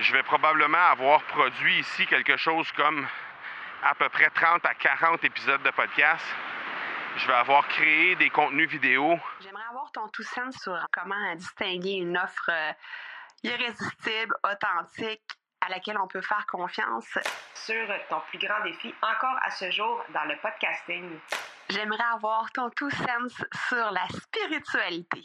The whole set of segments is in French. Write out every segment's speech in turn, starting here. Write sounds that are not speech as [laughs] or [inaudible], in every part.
Je vais probablement avoir produit ici quelque chose comme à peu près 30 à 40 épisodes de podcast. Je vais avoir créé des contenus vidéo. J'aimerais avoir ton tout sens sur comment distinguer une offre euh, irrésistible, authentique, à laquelle on peut faire confiance. Sur ton plus grand défi encore à ce jour dans le podcasting. J'aimerais avoir ton tout sens sur la spiritualité.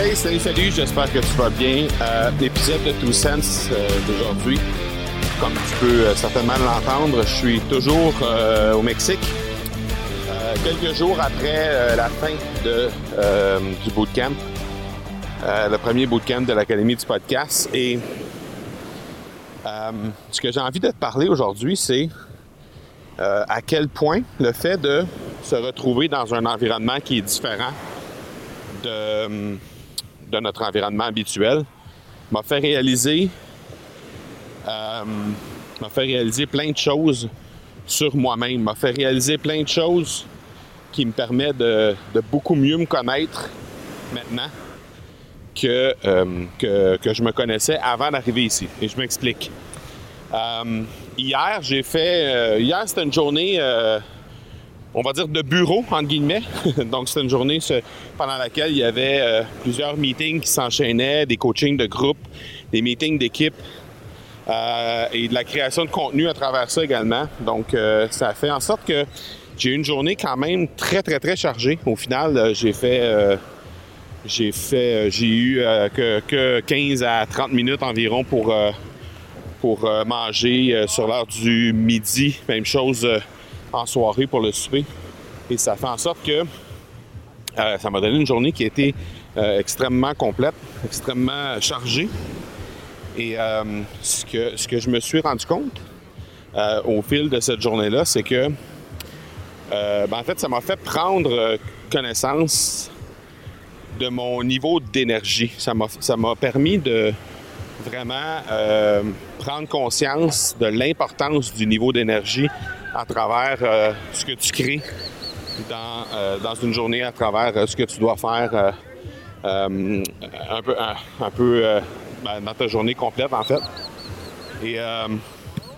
Hey, salut, salut, j'espère que tu vas bien. Euh, L'épisode de Two Sense euh, d'aujourd'hui, comme tu peux euh, certainement l'entendre, je suis toujours au Mexique. Quelques jours après la fin du bootcamp, le premier bootcamp de l'Académie du podcast. Et ce que j'ai envie de te parler aujourd'hui, c'est à quel point le fait de se retrouver dans un environnement qui est différent de, de notre environnement habituel m'a fait réaliser euh, m'a fait réaliser plein de choses sur moi-même, m'a fait réaliser plein de choses qui me permettent de, beaucoup mieux me connaître maintenant que, euh, que, que je me connaissais avant d'arriver ici. Et je m'explique. Euh, hier, j'ai fait. hier, c'était une journée, on va dire, de bureau, entre guillemets. [laughs] Donc, c'était une journée pendant laquelle il y avait euh, plusieurs meetings qui s'enchaînaient, des coachings de groupe, des meetings d'équipe euh, et de la création de contenu à travers ça également. Donc, euh, ça fait en sorte que j'ai eu une journée quand même très, très, très chargée. Au final, j'ai fait. j'ai fait, j'ai eu que, que 15 à 30 minutes environ pour, manger sur l'heure du midi. Même chose en soirée pour le souper. Et ça fait en sorte que euh, ça m'a donné une journée qui a été euh, extrêmement complète, extrêmement chargée. Et euh, ce, que, ce que je me suis rendu compte au fil de cette journée-là, c'est que, ben, en fait, ça m'a fait prendre connaissance de mon niveau d'énergie. Ça m'a, permis de vraiment prendre conscience de l'importance du niveau d'énergie à travers euh, ce que tu crées dans, euh, dans une journée, à travers euh, ce que tu dois faire un peu, un, peu ben, dans ta journée complète, en fait. Et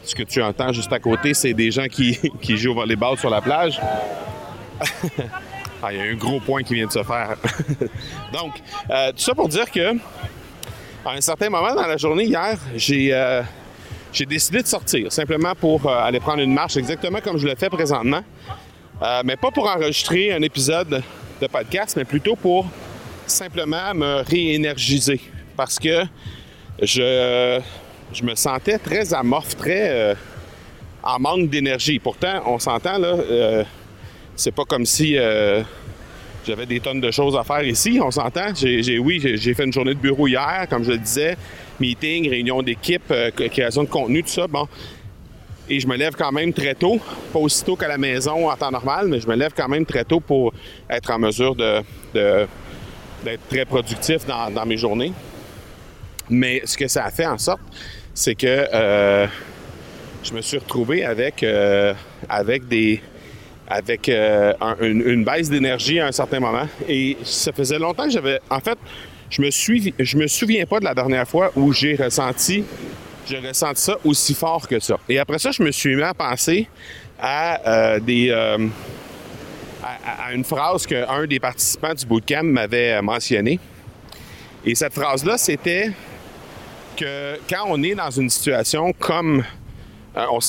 ce que tu entends juste à côté, c'est des gens qui, [laughs] qui jouent au volleyball sur la plage. [laughs] Ah, il y a un gros point qui vient de se faire. [laughs] Donc, tout ça pour dire que, à un certain moment dans la journée hier, j'ai j'ai décidé de sortir, simplement pour euh, aller prendre une marche, exactement comme je le fais présentement. Euh, mais pas pour enregistrer un épisode de podcast, mais plutôt pour simplement me réénergiser. Parce que je, je me sentais très amorphe, très euh, en manque d'énergie. Pourtant, on s'entend, là, c'est pas comme si j'avais des tonnes de choses à faire ici. On s'entend. J'ai, oui, j'ai, fait une journée de bureau hier, comme je le disais. Meeting, réunion d'équipe, euh, création de contenu, tout ça. Bon. Et je me lève quand même très tôt. Pas aussitôt qu'à la maison en temps normal, mais je me lève quand même très tôt pour être en mesure d'être très productif dans, dans mes journées. Mais ce que ça a fait en sorte, c'est que euh, je me suis retrouvé avec, euh, avec des avec euh, un- une, baisse d'énergie à un certain moment. Et ça faisait longtemps que j'avais. En fait, je me suis, je me souviens pas de la dernière fois où j'ai ressenti, ressenti ça aussi fort que ça. Et après ça, je me suis mis à penser à euh, des, euh, à, une phrase qu'un des participants du bootcamp m'avait mentionné. Et cette phrase-là, c'était que quand on est dans une situation comme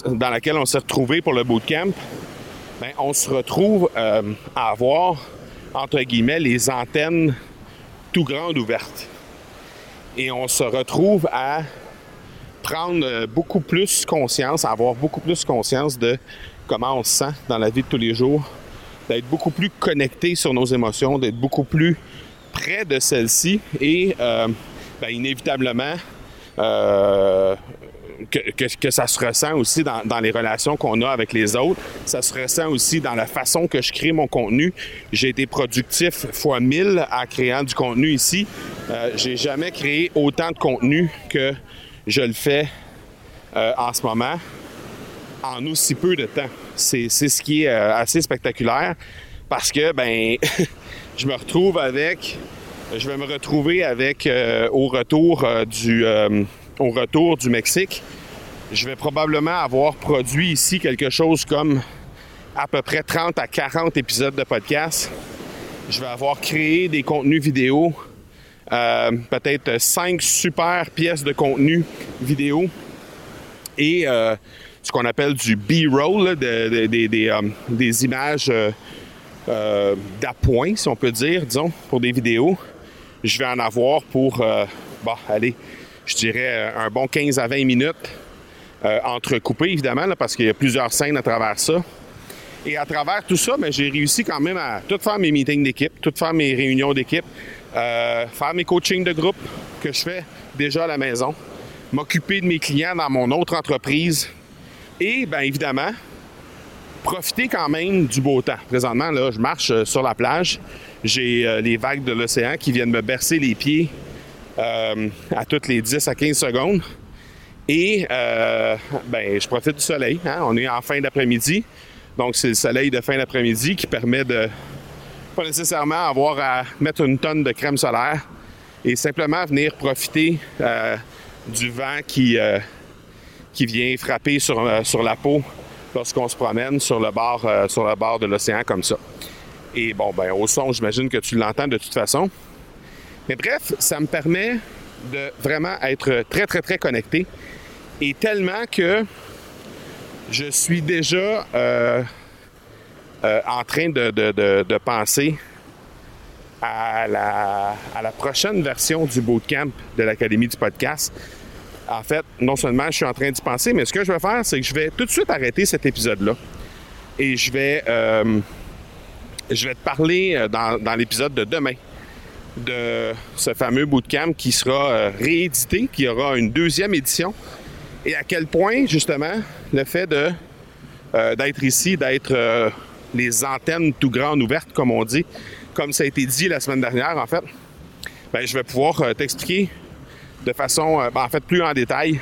dans laquelle on s'est retrouvé pour le bootcamp, ben, on se retrouve euh, à avoir, entre guillemets, les antennes tout grandes ouvertes. Et on se retrouve à prendre euh, beaucoup plus conscience, à avoir beaucoup plus conscience de comment on se sent dans la vie de tous les jours, d'être beaucoup plus connecté sur nos émotions, d'être beaucoup plus près de celles-ci et euh, ben, inévitablement, euh, que, ça se ressent aussi dans, les relations qu'on a avec les autres. Ça se ressent aussi dans la façon que je crée mon contenu. J'ai été productif fois 1000 à créant du contenu ici. Euh, j'ai jamais créé autant de contenu que je le fais euh, en ce moment en aussi peu de temps. C'est ce qui est euh, assez spectaculaire parce que ben [laughs] je me retrouve avec je vais me retrouver avec au retour du au retour du Mexique, je vais probablement avoir produit ici quelque chose comme à peu près 30 à 40 épisodes de podcast. Je vais avoir créé des contenus vidéo, euh, peut-être 5 super pièces de contenu vidéo et euh, ce qu'on appelle du B-roll, euh, des, images d'appoint, si on peut dire, disons, pour des vidéos. Je vais en avoir pour, bon, allez, je dirais, un bon 15 à 20 minutes, euh, entrecoupées évidemment, parce qu'il y a plusieurs scènes à travers ça. Et à travers tout ça, ben, j'ai réussi quand même à tout faire mes meetings d'équipe, tout faire mes réunions d'équipe, euh, faire mes coachings de groupe que je fais déjà à la maison, m'occuper de mes clients dans mon autre entreprise et, bien évidemment, profiter quand même du beau temps. Présentement, là, je marche euh, sur la plage. J'ai les vagues de l'océan qui viennent me bercer les pieds euh, à toutes les 10 à 15 secondes. Et euh, ben, je profite du soleil. Hein. On est en fin d'après-midi. Donc, c'est le soleil de fin d'après-midi qui permet de pas nécessairement avoir à mettre une tonne de crème solaire et simplement venir profiter euh, du vent qui, qui vient frapper sur, sur la peau lorsqu'on se promène sur le bord, sur le bord de l'océan comme ça. Et bon, ben, au son, j'imagine que tu l'entends de toute façon. Mais bref, ça me permet de vraiment être très, très, très connecté. Et tellement que je suis déjà euh, euh, en train de, penser à la, prochaine version du bootcamp de l'Académie du podcast. En fait, non seulement je suis en train d'y penser, mais ce que je vais faire, c'est que je vais tout de suite arrêter cet épisode-là. Et je vais, euh, je vais te parler dans l'épisode de demain de ce fameux bootcamp qui sera euh, réédité, qui aura une deuxième édition, et à quel point, justement, le fait euh, d'être ici, d'être euh, les antennes tout grandes ouvertes, comme on dit, comme ça a été dit la semaine dernière, en fait, ben, je vais pouvoir t'expliquer de façon, ben, en fait, plus en détail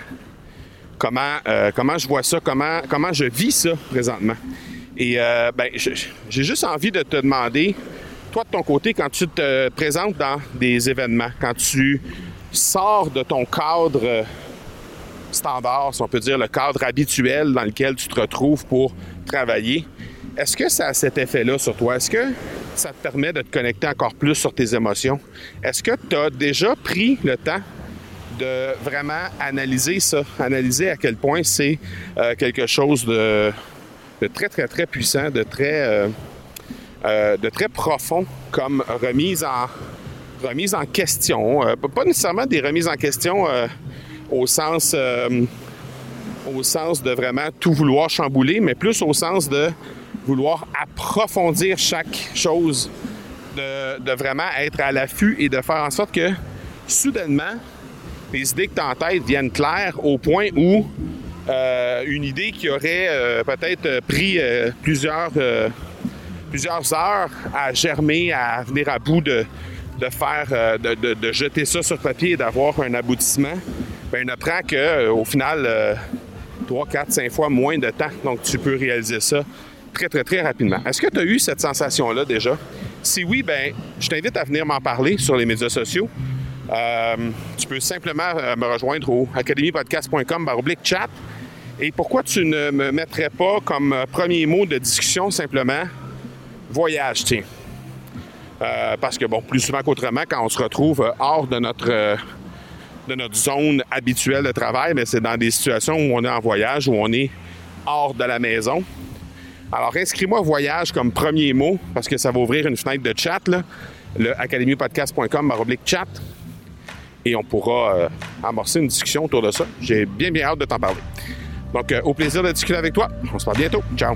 comment, comment je vois ça, comment, comment je vis ça présentement. Et ben, j'ai juste envie de te demander toi, de ton côté, quand tu te présentes dans des événements, quand tu sors de ton cadre euh, standard, si on peut dire, le cadre habituel dans lequel tu te retrouves pour travailler, est-ce que ça a cet effet-là sur toi? Est-ce que ça te permet de te connecter encore plus sur tes émotions? Est-ce que tu as déjà pris le temps de vraiment analyser ça, analyser à quel point c'est euh, quelque chose de, très, très, très puissant, de très... Euh, euh, de très profond comme remise en, remise en question. Euh, pas nécessairement des remises en question euh, au sens au sens de vraiment tout vouloir chambouler, mais plus au sens de vouloir approfondir chaque chose, de, de vraiment être à l'affût et de faire en sorte que soudainement, les idées que tu as en tête viennent claires au point où une idée qui aurait peut-être pris plusieurs plusieurs heures à germer, à venir à bout de, faire, euh, de, jeter ça sur papier et d'avoir un aboutissement, bien, on apprend qu'au euh, final, 3, 4, 5 fois moins de temps. Donc, tu peux réaliser ça très, très, très rapidement. Est-ce que tu as eu cette sensation-là déjà? Si oui, ben, je t'invite à venir m'en parler sur les médias sociaux. Euh, tu peux simplement me rejoindre au academypodcast.com chat. Et pourquoi tu ne me mettrais pas comme premier mot de discussion simplement voyage, tiens. Euh, parce que, bon, plus souvent qu'autrement, quand on se retrouve euh, hors de notre, euh, de notre zone habituelle de travail, mais c'est dans des situations où on est en voyage, où on est hors de la maison. Alors, inscris-moi voyage comme premier mot, parce que ça va ouvrir une fenêtre de chat, là, le academypodcast.com chat, et on pourra amorcer une discussion autour de ça. J'ai bien, bien hâte de t'en parler. Donc, au plaisir de discuter avec toi. On se parle bientôt. Ciao!